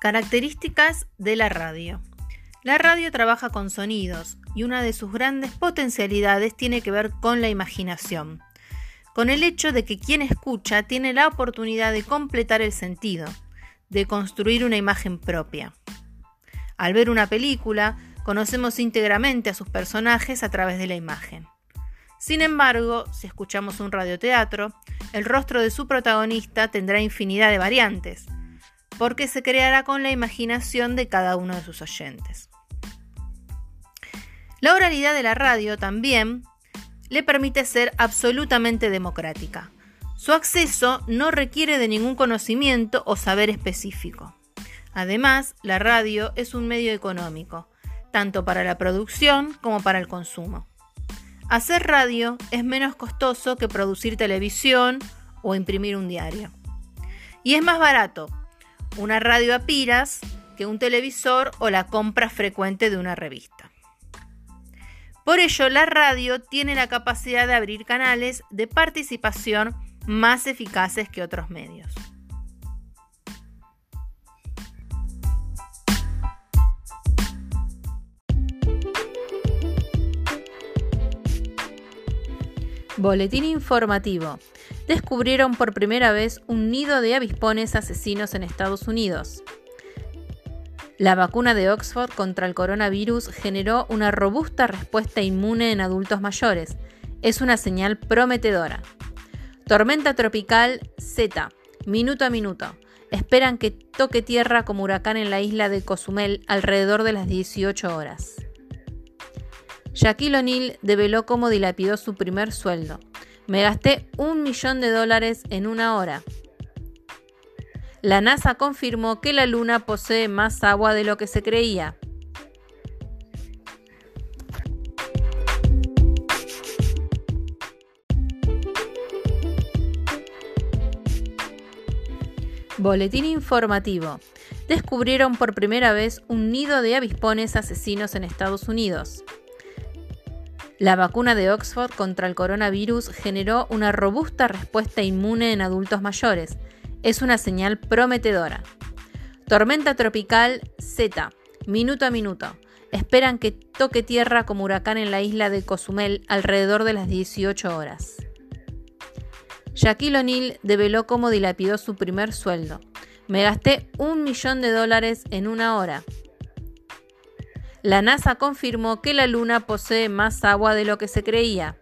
Características de la radio. La radio trabaja con sonidos y una de sus grandes potencialidades tiene que ver con la imaginación, con el hecho de que quien escucha tiene la oportunidad de completar el sentido, de construir una imagen propia. Al ver una película, conocemos íntegramente a sus personajes a través de la imagen. Sin embargo, si escuchamos un radioteatro, el rostro de su protagonista tendrá infinidad de variantes, porque se creará con la imaginación de cada uno de sus oyentes. La oralidad de la radio también le permite ser absolutamente democrática. Su acceso no requiere de ningún conocimiento o saber específico. Además, la radio es un medio económico, tanto para la producción como para el consumo. Hacer radio es menos costoso que producir televisión o imprimir un diario. Y es más barato una radio a piras que un televisor o la compra frecuente de una revista. Por ello, la radio tiene la capacidad de abrir canales de participación más eficaces que otros medios. Boletín informativo descubrieron por primera vez un nido de avispones asesinos en Estados Unidos. La vacuna de Oxford contra el coronavirus generó una robusta respuesta inmune en adultos mayores. Es una señal prometedora. Tormenta tropical Z, minuto a minuto. Esperan que toque tierra como huracán en la isla de Cozumel alrededor de las 18 horas. Shaquille O'Neal develó cómo dilapidó su primer sueldo. Me gasté un millón de dólares en una hora. La NASA confirmó que la Luna posee más agua de lo que se creía. Boletín informativo. Descubrieron por primera vez un nido de avispones asesinos en Estados Unidos. La vacuna de Oxford contra el coronavirus generó una robusta respuesta inmune en adultos mayores. Es una señal prometedora. Tormenta tropical Z, minuto a minuto. Esperan que toque tierra como huracán en la isla de Cozumel alrededor de las 18 horas. Shaquille O'Neal develó cómo dilapidó su primer sueldo. Me gasté un millón de dólares en una hora. La NASA confirmó que la Luna posee más agua de lo que se creía.